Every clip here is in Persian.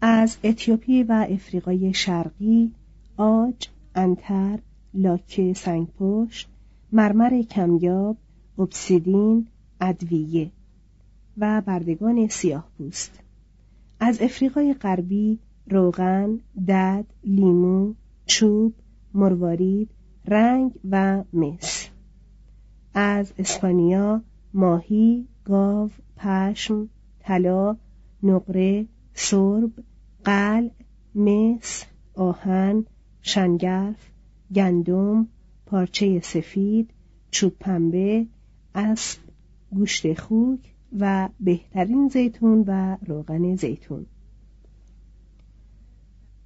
از اتیوپی و افریقای شرقی آج، انتر، لاکه سنگپشت، مرمر کمیاب، obsidian، ادویه و بردگان سیاه پوست. از افریقای غربی روغن، دد، لیمو، چوب، مروارید، رنگ و مس. از اسپانیا ماهی، گاو، پشم، طلا، نقره، سرب، قلع، مس، آهن، شنگرف، گندم، پارچه سفید، چوب پنبه، اسب، گوشت خوک و بهترین زیتون و روغن زیتون.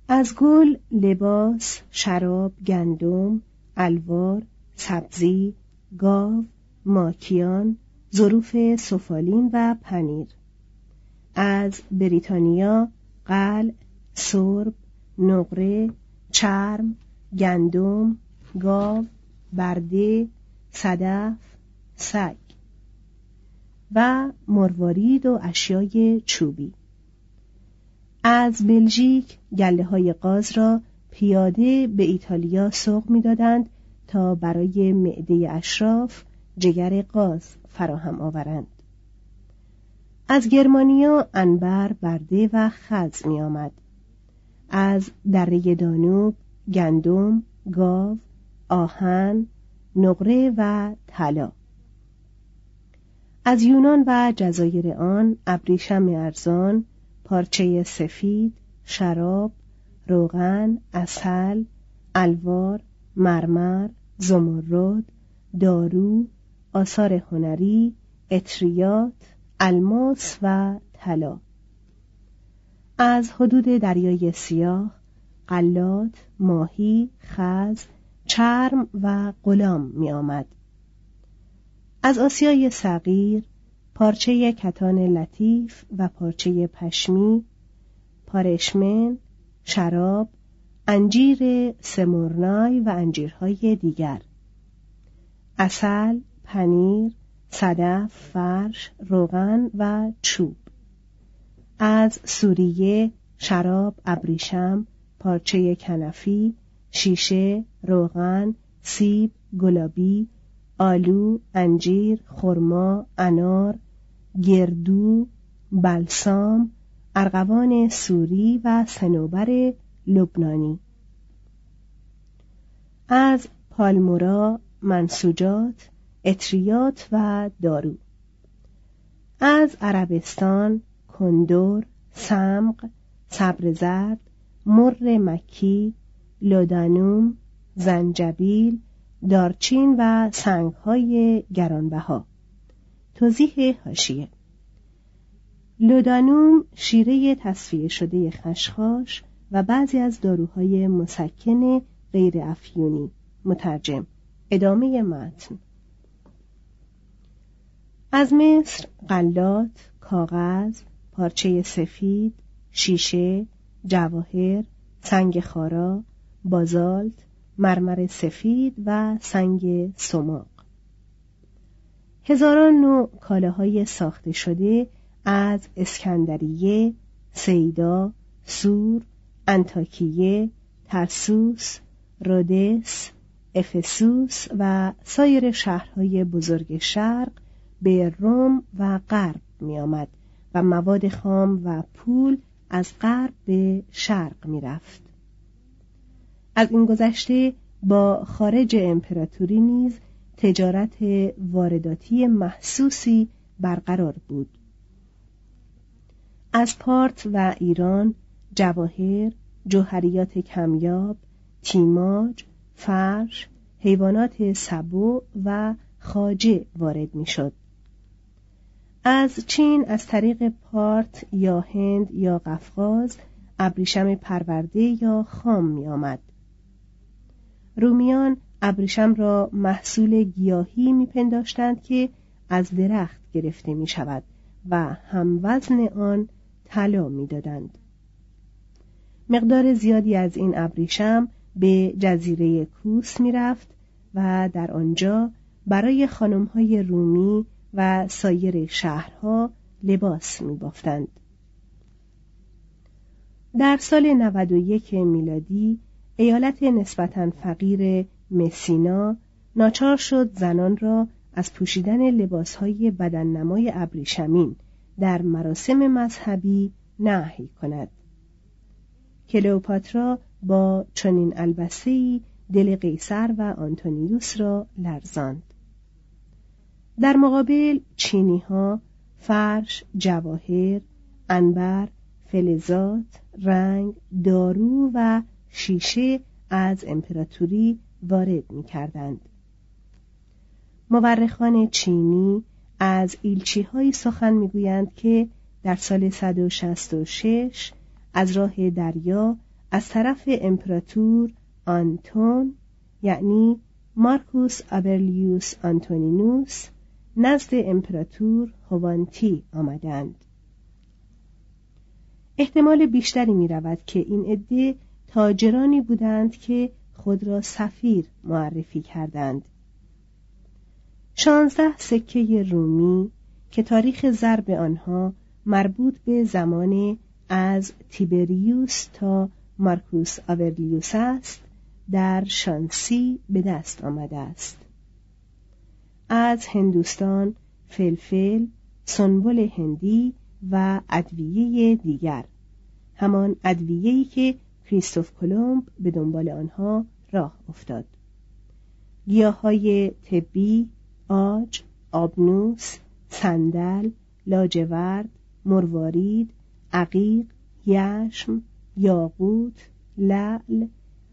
از گل، لباس، شراب، گندم، الوار، سبزی، گاو، ماکیان، ظروف سفالین و پنیر از بریتانیا قلع سرب نقره چرم گندم گاو برده صدف سگ و مروارید و اشیای چوبی. از بلژیک گله های قاز را پیاده به ایتالیا سوق می‌دادند تا برای معده اشراف جگر قاز فراهم آورند. از گرمانیا انبر برده و خز می آمد. از دره دانوب گندم گاو آهن نقره و طلا از یونان و جزایر آن ابریشم ارزان پارچه سفید شراب روغن اصل الوار مرمر زمرد دارو آثار هنری اطریات الماس و طلا از حدود دریای سیاه قلات ماهی خز چرم و غلام می آمد. از آسیای صغیر پارچه کتان لطیف و پارچه پشمی پارشمن شراب انجیر سمورنای و انجیرهای دیگر اصل، پنیر، صدف، فرش، روغن و چوب. از سوریه، شراب، ابریشم، پارچه کنفی، شیشه، روغن، سیب، گلابی، آلو، انجیر، خرما، انار، گردو، بلسام، ارغوان سوری و سنوبر لبنانی. از پالمورا منسوجات اتریات و دارو. از عربستان کندور سمق صبر زرد مر مکی لودانوم زنجبیل دارچین و سنگهای گرانبها. توضیح هاشیه لودانوم شیره تصفیه شده خشخاش و بعضی از داروهای مسکن غیر افیونی. مترجم. ادامه متن. از مصر قلات، کاغذ، پارچه سفید، شیشه، جواهر، سنگ خارا، بازالت، مرمر سفید و سنگ سماق. هزاران نوع کالاهای ساخته شده از اسکندریه، سیدا، سور، انتاکیه، ترسوس، رودس، افسوس و سایر شهرهای بزرگ شرق به روم و غرب می آمد و مواد خام و پول از غرب به شرق می رفت. از این گذشته با خارج امپراتوری نیز تجارت وارداتی محسوسی برقرار بود. از پارت و ایران جواهر، جوهریات کمیاب، تیماج، فرش، حیوانات سبو و خاجه وارد می‌شد. از چین از طریق پارت یا هند یا قفقاز ابریشم پرورده یا خام می آمد. رومیان ابریشم را محصول گیاهی میپنداشتند که از درخت گرفته می شود و وزن آن طلا می‌دادند. مقدار زیادی از این ابریشم به جزیره کوس می‌رفت و در آنجا برای خانمهای رومی و سایر شهرها لباس می بافتند. در سال 91 میلادی ایالت نسبتا فقیر مسینا ناچار شد زنان را از پوشیدن لباسهای بدننمای ابریشمین در مراسم مذهبی نهی کند. کلئوپاترا با چنین البسه‌ای دل قیصر و آنتونیوس را لرزاند. در مقابل چینی ها فرش، جواهر، انبر، فلزات، رنگ، دارو و شیشه از امپراتوری وارد می کردند. مورخان چینی از ایلچی های سخن می‌گویند که در سال 166 از راه دریا از طرف امپراتور آنتون یعنی مارکوس آبرلیوس آنتونینوس نزد امپراتور هوانتی آمدند. احتمال بیشتری می رود که این عده تاجرانی بودند که خود را سفیر معرفی کردند. شانزده سکه رومی که تاریخ ضرب آنها مربوط به زمان از تیبریوس تا مارکوس آورلیوس است در شانسی به دست آمده است. از هندوستان فلفل سنبل هندی و ادویه دیگر. همان ادویه‌ای که کریستوف کلمب به دنبال آنها راه افتاد. گیاهای طبی آج آبنوس صندل لاجورد مروارید عقیق یشم یاقوت لعل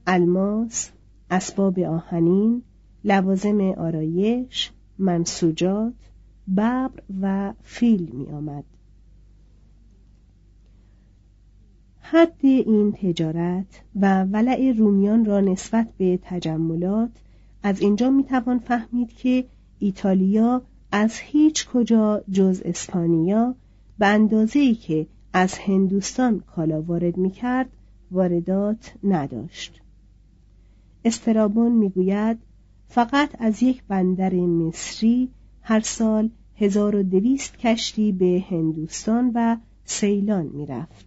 الماس اسباب آهنین لوازم آرایش منسوجات ببر و فیل می آمد. حد این تجارت و ولع رومیان را نسبت به تجملات از اینجا می توان فهمید که ایتالیا از هیچ کجا جز اسپانیا به اندازه‌ای که از هندوستان کالا وارد می کرد واردات نداشت استرابون می‌گوید فقط از یک بندر مصری هر سال 1200 کشتی به هندوستان و سیلان می‌رفت.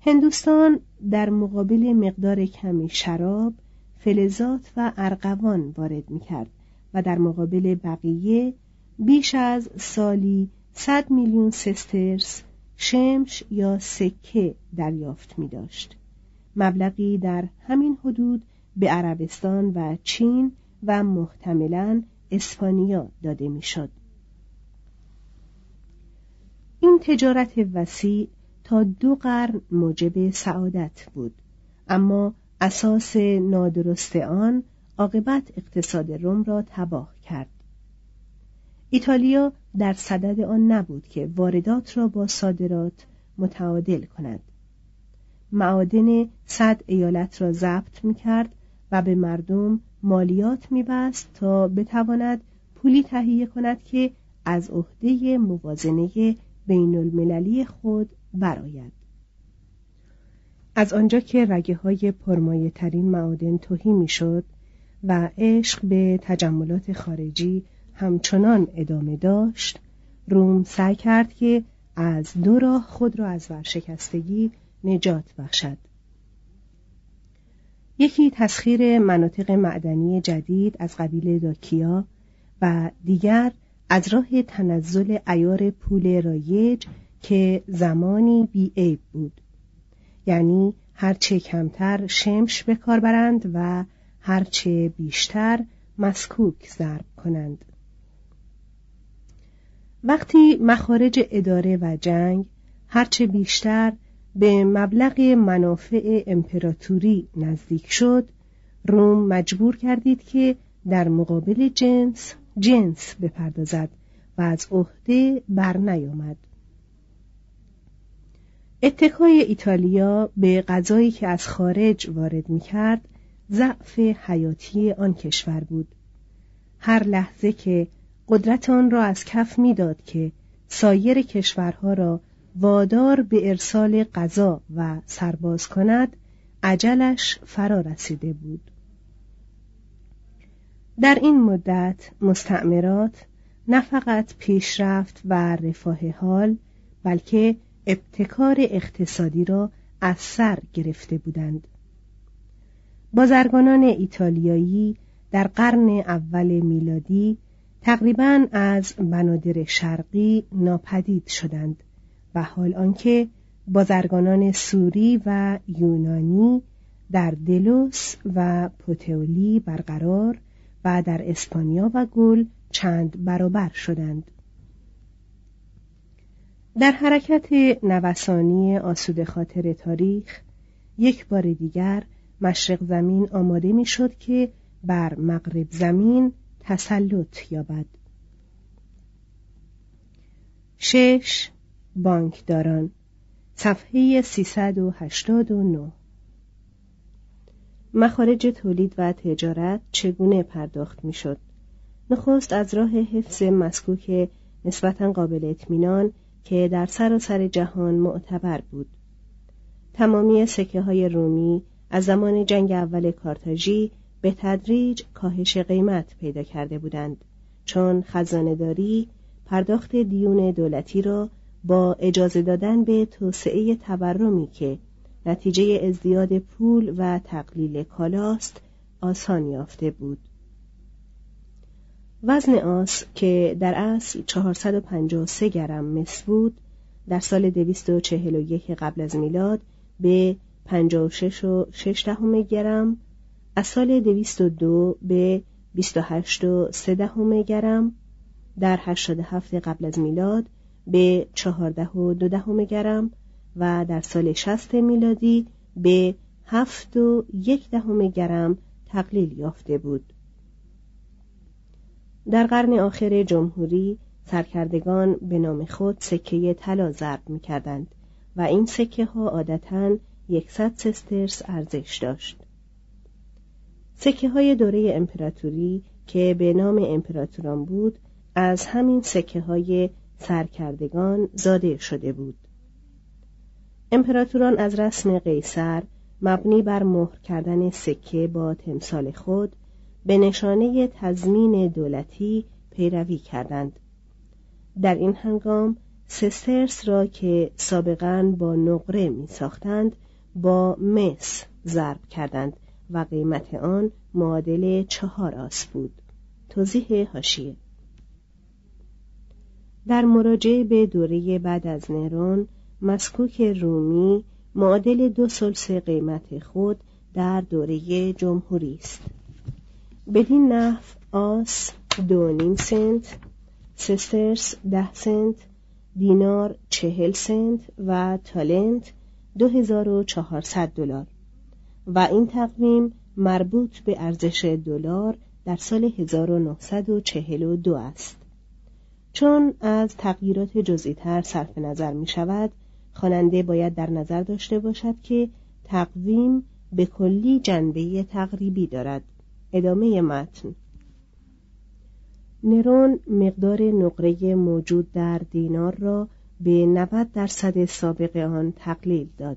هندوستان در مقابل مقدار کمی شراب، فلزات و ارغوان وارد می‌کرد و در مقابل بقیه بیش از سالی 100 میلیون سسترس شمش یا سکه دریافت می داشت. مبلغی در همین حدود به عربستان و چین و محتملا اسپانیا داده می‌شد. این تجارت وسیع تا دو قرن موجب سعادت بود. اما اساس نادرست آن عاقبت اقتصاد روم را تباه کرد. ایتالیا در صدد آن نبود که واردات را با صادرات متعادل کند. معادن صد ایالت را ضبط می کرد و به مردم مالیات میبست تا بتواند پولی تهیه کند که از عهده موازنه بین المللی خود برآید. از آنجا که رگه های پرمایه ترین معادن توهی می‌شد و عشق به تجملات خارجی همچنان ادامه داشت روم سعی کرد که از دو راه خود را از ورشکستگی نجات بخشد یکی تسخیر مناطق معدنی جدید از قبیل داکیا و دیگر از راه تنزل ایار پول رایج که زمانی بیعیب بود. یعنی هرچه کمتر شمش به کار برند و هرچه بیشتر مسکوک ضرب کنند. وقتی مخارج اداره و جنگ هرچه بیشتر به مبلغ منافع امپراتوری نزدیک شد. روم مجبور کردید که در مقابل جنس جنس بپردازد و از عهده بر نیامد. اتکای ایتالیا به غذایی که از خارج وارد می کرد ضعف حیاتی آن کشور بود. هر لحظه که قدرت آن را از کف می‌داد که سایر کشورها را وادار به ارسال غذا و سرباز کند عجلش فرا رسیده بود. در این مدت مستعمرات نه فقط پیشرفت و رفاه حال بلکه ابتکار اقتصادی را از سر گرفته بودند. بازرگانان ایتالیایی در قرن اول میلادی تقریبا از بنادر شرقی ناپدید شدند. و حال آنکه بازرگانان سوری و یونانی در دلوس و پوتئولی برقرار و در اسپانیا و گل چند برابر شدند. در حرکت نوسانی آسوده خاطر تاریخ یک بار دیگر مشرق زمین آماده می‌شد که بر مغرب زمین تسلط یابد. شش بانکداران. صفحه 389 مخارج تولید و تجارت چگونه پرداخت می‌شد؟ نخست از راه حفظ مسکوک نسبتا قابل اطمینان که در سراسر جهان معتبر بود. تمامی سکه های رومی از زمان جنگ اول کارتاژی به تدریج کاهش قیمت پیدا کرده بودند چون خزانهداری پرداخت دیون دولتی را با اجازه دادن به توسعه تورمی که نتیجه ازدیاد پول و تقلیل کالاست آسان یافته بود. وزن آس که در اصل 453 گرم مس بود در سال 241 قبل از میلاد به 56 و 6 دهم گرم از سال 202 به 28 و 3 دهم گرم در 87 قبل از میلاد به 14 و 2 دهم گرم و در سال 60 میلادی به 7 و 1 دهم گرم تقلیل یافته بود در قرن آخر جمهوری سرکردگان به نام خود سکه طلا ضرب می کردند و این سکه ها عادتا یکصد سسترس ارزش داشت. سکه های دوره امپراتوری که به نام امپراتوران بود از همین سکه های سرکردگان زاده شده بود. امپراتوران از رسم قیصر مبنی بر مهر کردن سکه با تمثال خود به نشانه تضمین دولتی پیروی کردند در این هنگام سسترس را که سابقا با نقره می ساختند با مس ضرب کردند و قیمت آن معادل چهار آس بود توضیح هاشیه در مراجعه به دوره بعد از نرون مسکوک رومی معادل دو سلس قیمت خود در دوره جمهوری است. بدین نحو آس دو نیم سنت سسترس ده سنت دینار چهل سنت و تالنت دو هزار و چهارصد دلار و این تقویم مربوط به ارزش دلار در سال 1942 است. چون از تغییرات جزئی تر صرف نظر می شود خواننده باید در نظر داشته باشد که تقویم به کلی جنبه تقریبی دارد. ادامه متن. نرون مقدار نقره موجود در دینار را به 90 درصد سابق آن تقلیل داد.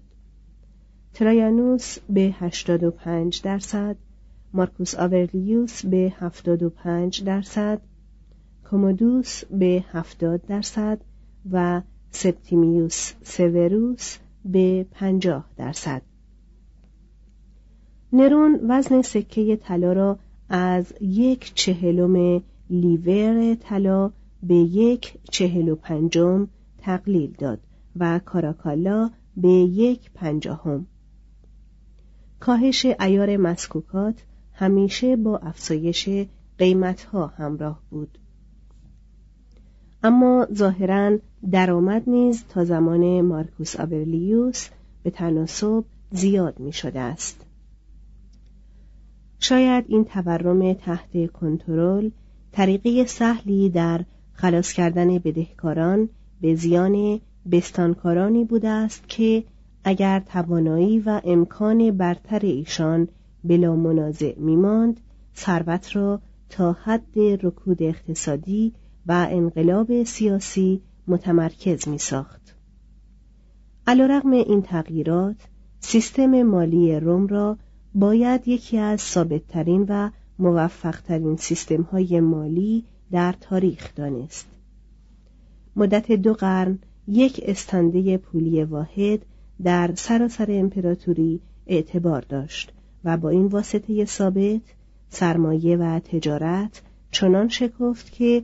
ترایانوس به 85 درصد مارکوس آورلیوس به 75 درصد کومودوس به 70 درصد و سپتیمیوس سوروس به 50 درصد. نرون وزن سکه طلا را از یک چهلم لیور طلا به یک چهل و پنجم تقلیل داد و کاراکالا به یک پنجاهم. کاهش ایار مسکوکات همیشه با افزایش قیمتها همراه بود. اما ظاهرا درآمد نیز تا زمان مارکوس آبرلیوس به تناسب زیاد می شده است. شاید این تورم تحت کنترل طریقه سهلی در خلاص کردن بدهکاران به زیان بستانکارانی بوده است که اگر توانایی و امکان برتر ایشان بلا منازع میماند ثروت را تا حد رکود اقتصادی و انقلاب سیاسی متمرکز می ساخت. علیرغم این تغییرات سیستم مالی روم را باید یکی از ثابتترین و موفقترین سیستم های مالی در تاریخ دانست. مدت دو قرن یک استنده پولی واحد در سراسر امپراتوری اعتبار داشت و با این واسطه ثابت سرمایه و تجارت چنان شکفت که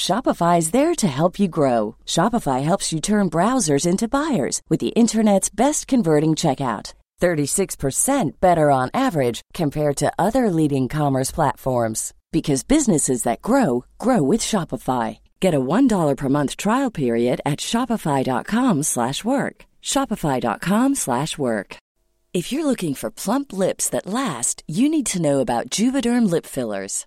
Shopify is there to help you grow. Shopify helps you turn browsers into buyers with the internet's best converting checkout. 36% better on average compared to other leading commerce platforms because businesses that grow grow with Shopify. Get a $1 per month trial period at shopify.com/work. shopify.com/work. If you're looking for plump lips that last, you need to know about Juvederm lip fillers.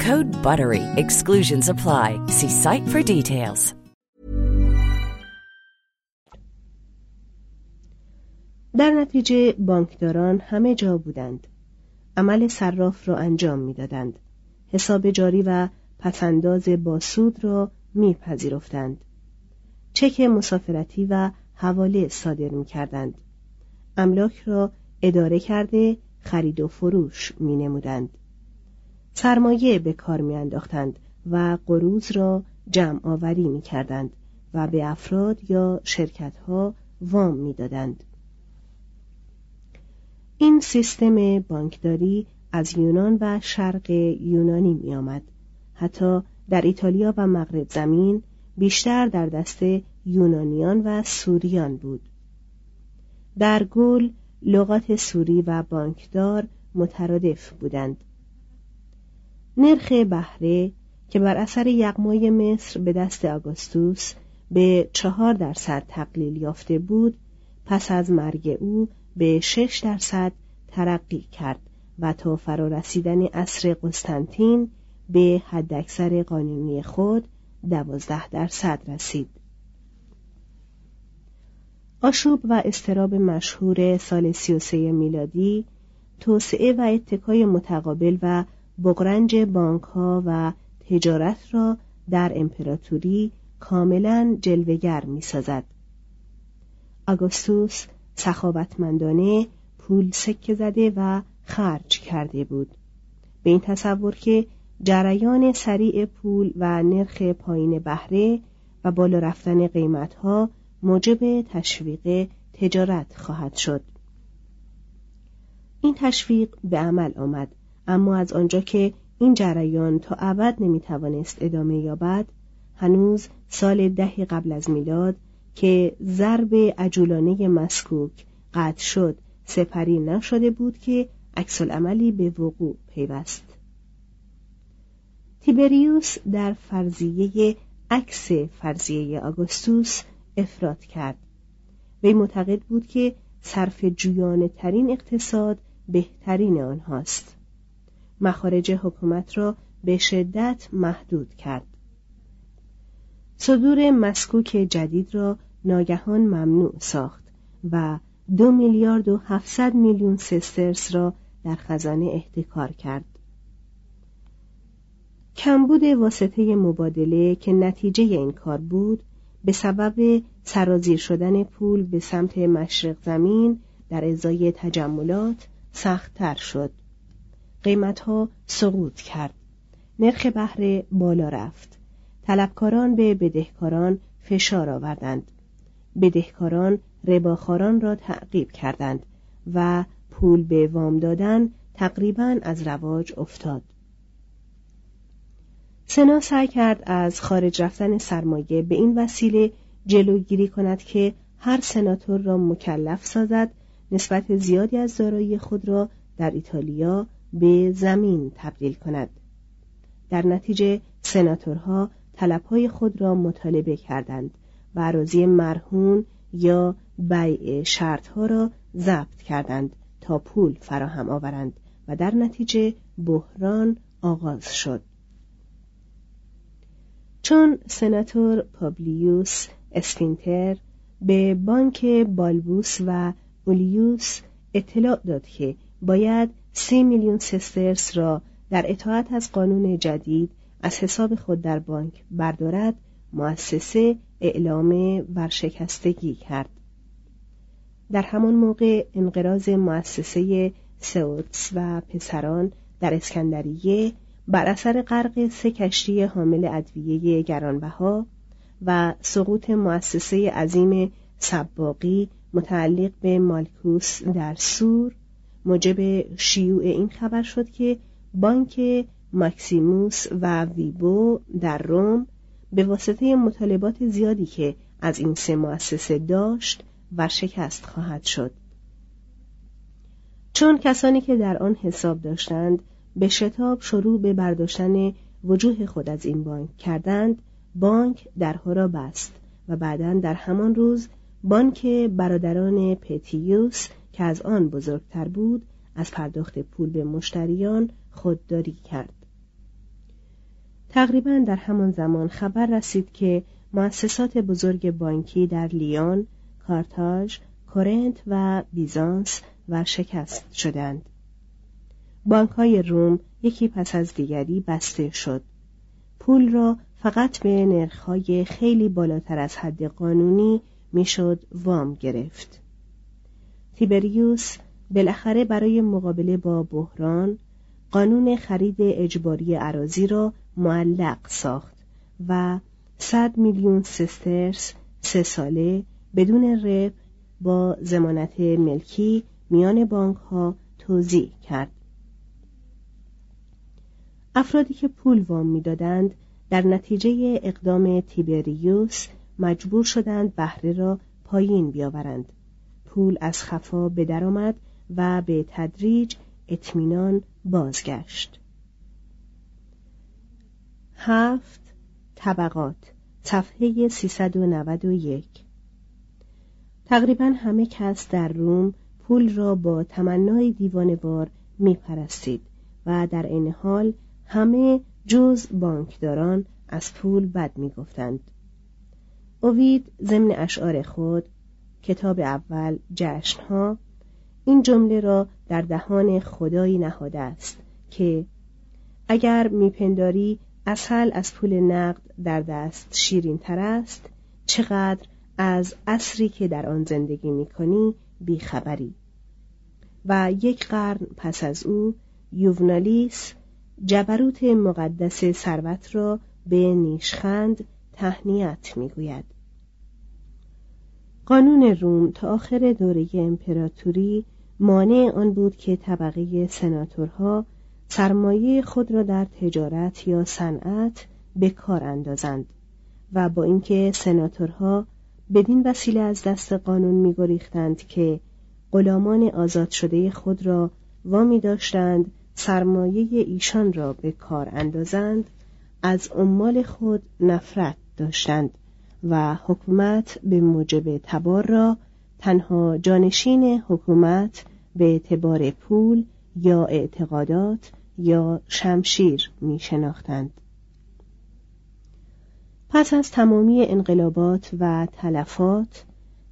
Code BUTTERY. Exclusions apply. See site for details. در نتیجه بانکداران همه جا بودند. عمل صراف را انجام می‌دادند. حساب جاری و پسنداز باسود را میپذیرفتند. چک مسافرتی و حواله صادر می کردند. املاک را اداره کرده خرید و فروش می نمودند. سرمایه به کار می انداختند و قروض را جمع آوری می کردند و به افراد یا شرکت ها وام می دادند. این سیستم بانکداری از یونان و شرق یونانی می آمد. حتی در ایتالیا و مغرب زمین بیشتر در دست یونانیان و سوریان بود. در گل لغات سوری و بانکدار مترادف بودند. نرخ بهره که بر اثر یغمای مصر به دست آگوستوس به چهار درصد تقلیل یافته بود پس از مرگ او به شش درصد ترقی کرد و تا فرارسیدن عصر قسطنطین به حداکثر قانونی خود دوازده درصد رسید. آشوب و استراب مشهور سال 33 میلادی توسعه و اتکای متقابل و بغرنج بانک ها و تجارت را در امپراتوری کاملا جلوگر می سازد. آگوستوس سخاوتمندانه پول سکه زده و خرج کرده بود. به این تصور که جریان سریع پول و نرخ پایین بهره و بالا رفتن قیمتها موجب تشویق تجارت خواهد شد. این تشویق به عمل آمد. اما از آنجا که این جریان تا ابد نمی‌توانست ادامه یابد هنوز سال ده قبل از میلاد که ضرب عجولانه مسکوک قطع شد سپری نشده بود که عکس عملی به وقوع پیوست. تیبریوس در فرضیه عکس فرضیه آگوستوس افراد کرد. وی معتقد بود که صرف جویانه ترین اقتصاد بهترین آنهاست. مخارج حکومت را به شدت محدود کرد. صدور مسکوک جدید را ناگهان ممنوع ساخت و دو میلیارد و هفتصد میلیون سسترس را در خزانه احتکار کرد. کمبود واسطه مبادله که نتیجه این کار بود به سبب سرازیر شدن پول به سمت مشرق زمین در ازای تجملات سختتر شد. قیمتها سقوط کرد. نرخ بهره بالا رفت. طلبکاران به بدهکاران فشار آوردند. بدهکاران رباخاران را تعقیب کردند و پول به وام دادن تقریبا از رواج افتاد. سنا سعی کرد از خارج رفتن سرمایه به این وسیله جلوگیری کند که هر سناتور را مکلف سازد نسبت زیادی از دارایی خود را در ایتالیا به زمین تبدیل کند. در نتیجه سناتورها طلبهای خود را مطالبه کردند و عراضی مرهون یا بیع شرطها را ضبط کردند تا پول فراهم آورند و در نتیجه بحران آغاز شد. چون سناتور پابلیوس اسپینتر به بانک بالبوس و اولیوس اطلاع داد که باید سی میلیون سسترس را در اطاعت از قانون جدید از حساب خود در بانک بردارد مؤسسه اعلام ورشکستگی کرد. در همان موقع انقراض مؤسسه سوتس و پسران در اسکندریه بر اثر غرق سه کشتی حامل ادویه گرانبها و سقوط مؤسسه عظیم سباقی متعلق به مالکوس در سور موجب شیوع این خبر شد که بانک ماکسیموس و ویبو در روم به واسطه مطالبات زیادی که از این سه مؤسسه داشت و شکست خواهد شد. چون کسانی که در آن حساب داشتند به شتاب شروع به برداشتن وجوه خود از این بانک کردند بانک درها را بست و بعدا در همان روز بانک برادران پتیوس که از آن بزرگتر بود از پرداخت پول به مشتریان خودداری کرد تقریبا در همان زمان خبر رسید که مؤسسات بزرگ بانکی در لیون، کارتاژ، کورنت و بیزانس و شکست شدند. بانک های روم یکی پس از دیگری بسته شد. پول را فقط به نرخهای خیلی بالاتر از حد قانونی می‌شد وام گرفت. تیبریوس بالاخره برای مقابله با بحران قانون خرید اجباری عراضی را معلق ساخت و صد میلیون سسترس سه ساله بدون رب با زمانت ملکی میان بانک ها توضیح کرد. افرادی که پول وام می‌دادند در نتیجه اقدام تیبریوس مجبور شدند بهره را پایین بیاورند. پول از خفا به درآمد و به تدریج اطمینان بازگشت. هفت طبقات صفحه 391 تقریبا همه کس در روم پول را با تمنای دیوانوار می پرستید و در این حال همه جز بانکداران از پول بد می گفتند. اوید ضمن اشعار خود کتاب اول جشنها. این جمله را در دهان خدایی نهاده است که اگر میپنداری اصل از پول نقد در دست شیرین تر است. چقدر از اصری که در آن زندگی می‌کنی بیخبری. و یک قرن پس از او یوونالیس جبروت مقدس ثروت را به نیشخند تهنیت می‌گوید. قانون روم تا آخر دوره امپراتوری مانع آن بود که طبقه سناتورها سرمایه خود را در تجارت یا صنعت به کار اندازند و با اینکه سناتورها بدین وسیله از دست قانون میگریختند که غلامان آزاد شده خود را وامی داشتند سرمایه ایشان را به کار اندازند از عمال خود نفرت داشتند. و حکومت به موجب تبار را تنها جانشین حکومت به اعتبار پول یا اعتقادات یا شمشیر می شناختند. پس از تمامی انقلابات و تلفات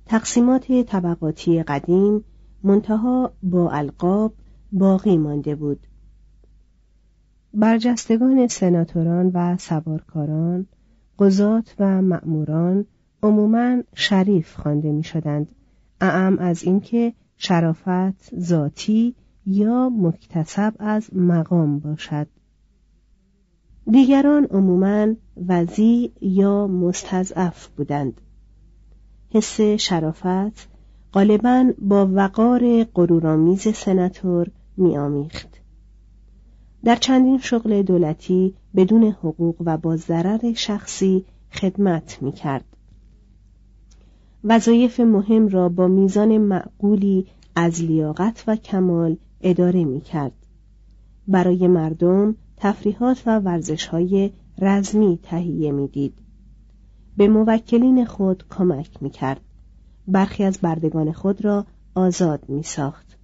تقسیمات طبقاتی قدیم منتها با القاب باقی مانده بود برجستگان سناتوران و سوارکاران قضات و مأموران عموما شریف خوانده می شدند اعم از اینکه شرافت ذاتی یا مکتسب از مقام باشد. دیگران عموما وزی یا مستضعف بودند. حس شرافت غالبا با وقار غرورآمیز سناتور میآمیخت. در چندین شغل دولتی بدون حقوق و با ضرر شخصی خدمت می کرد. وظایف مهم را با میزان معقولی از لیاقت و کمال اداره می کرد. برای مردم تفریحات و ورزش های رزمی تهیه می دید. به موکلین خود کمک می کرد. برخی از بردگان خود را آزاد می ساخت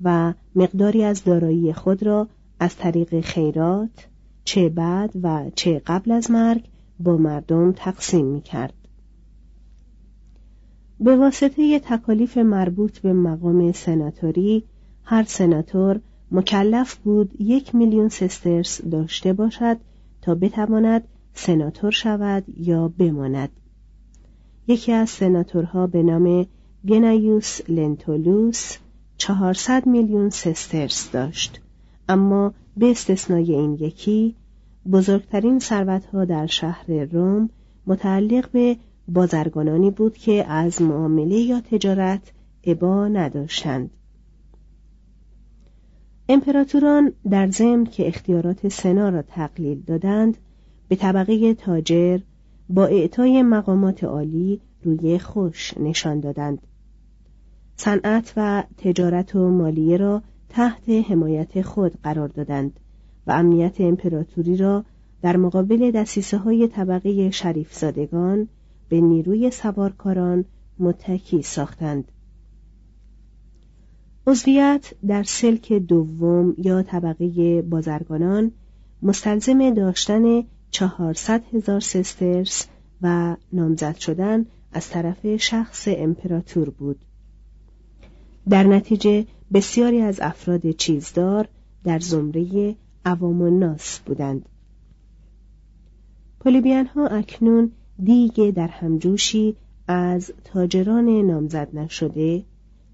و مقداری از دارایی خود را از طریق خیرات چه بعد و چه قبل از مرگ با مردم تقسیم می کرد. به واسطه تکالیف مربوط به مقام سناتوری هر سناتور مکلف بود یک میلیون سسترس داشته باشد تا بتواند سناتور شود یا بماند یکی از سناتورها به نام گنایوس لنتولوس چهارصد میلیون سسترس داشت اما به استثنای این یکی بزرگترین ثروتها در شهر روم متعلق به بازرگانانی بود که از معامله یا تجارت عبا نداشتند. امپراتوران در ضمن که اختیارات سنا را تقلیل دادند به طبقه تاجر با اعطای مقامات عالی روی خوش نشان دادند. صنعت و تجارت و مالیه را تحت حمایت خود قرار دادند و امنیت امپراتوری را در مقابل دستیسه های طبقه شریفزادگان به نیروی سوارکاران متکی ساختند. عضویت در سلک دوم یا طبقه بازرگانان مستلزم داشتن چهارصد هزار سسترس و نامزد شدن از طرف شخص امپراتور بود. در نتیجه بسیاری از افراد چیزدار در زمره عوام الناس بودند. پولیبیان ها اکنون دیگه در همجوشی از تاجران نامزد نشده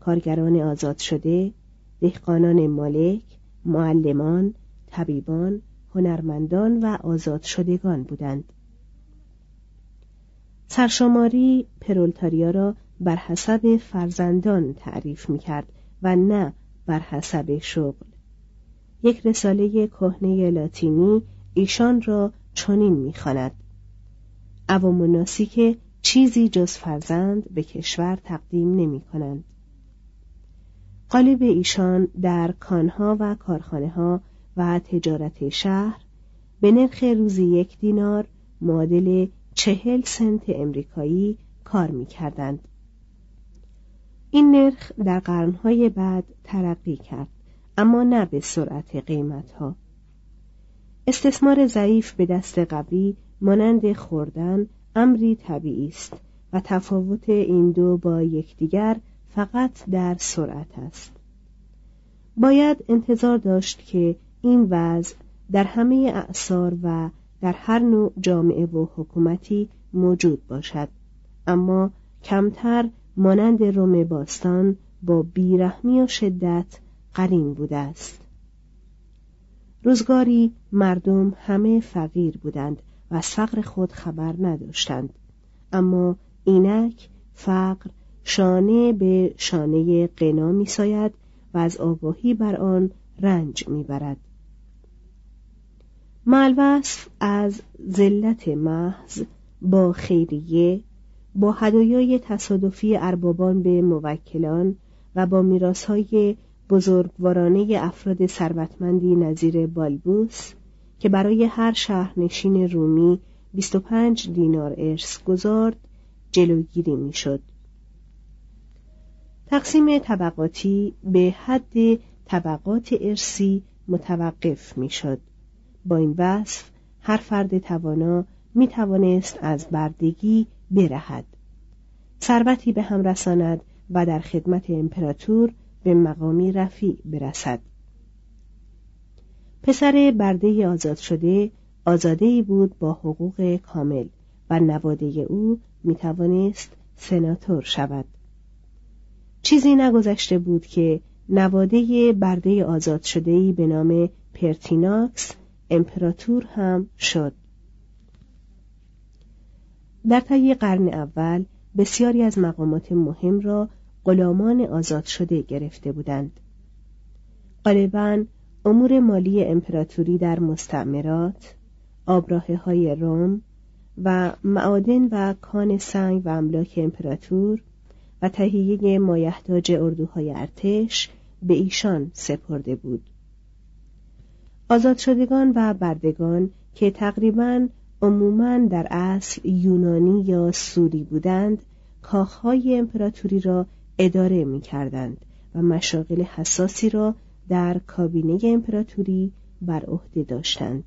کارگران آزاد شده دهقانان مالک معلمان طبیبان هنرمندان و آزاد شدگان بودند. سرشماری پرولتاریا را بر حسب فرزندان تعریف می کرد و نه بر حسب شغل یک رساله کهنه لاتینی ایشان را چنین می‌خواند عوام الناسی که چیزی جز فرزند به کشور تقدیم نمی کنند. قالب ایشان در کانها و کارخانه ها و تجارت شهر به نرخ روزی یک دینار معادل چهل سنت امریکایی کار می کردند. این نرخ در قرنهای بعد ترقی کرد اما نه به سرعت قیمتها. استثمار ضعیف به دست قوی مانند خوردن امری طبیعی است و تفاوت این دو با یکدیگر فقط در سرعت است باید انتظار داشت که این وضع در همه اعثار و در هر نوع جامعه و حکومتی موجود باشد اما کمتر مانند روم باستان با بیرحمی و شدت قرین بوده است. روزگاری مردم همه فقیر بودند و از فقر خود خبر نداشتند. اما اینک فقر شانه به شانه قنا میساید و از آگاهی بر آن رنج می‌برد. ملوصف از ذلت محض با خیریه با هدایای تصادفی اربابان به موکلان و با میراسهای بزرگوارانه افراد ثروتمندی نظیر بالبوس که برای هر شهرنشین رومی 25 دینار ارث گذارد جلوگیری می‌شد. تقسیم طبقاتی به حد طبقات ارسی متوقف می‌شد. با این وصف هر فرد توانا می توانست از بردگی برهد. ثروتی به هم رساند و در خدمت امپراتور به مقامی رفیع برسد. پسر برده آزاد شده آزاده بود با حقوق کامل و نواده او می توانست سناتور شود. چیزی نگذشته بود که نواده برده آزاد شده به نام پرتیناکس امپراتور هم شد. در طی قرن اول بسیاری از مقامات مهم را غلامان آزاد شده گرفته بودند. غالبا امور مالی امپراتوری در مستعمرات، آبراهه های روم و معادن و کان سنگ و املاک امپراتور و تهیه مایحتاج اردوهای ارتش به ایشان سپرده بود. آزاد شدگان و بردگان که تقریبا عموما در اصل یونانی یا سوری بودند کاخهای امپراتوری را اداره می کردند و مشاغل حساسی را در کابینه امپراتوری بر عهده داشتند.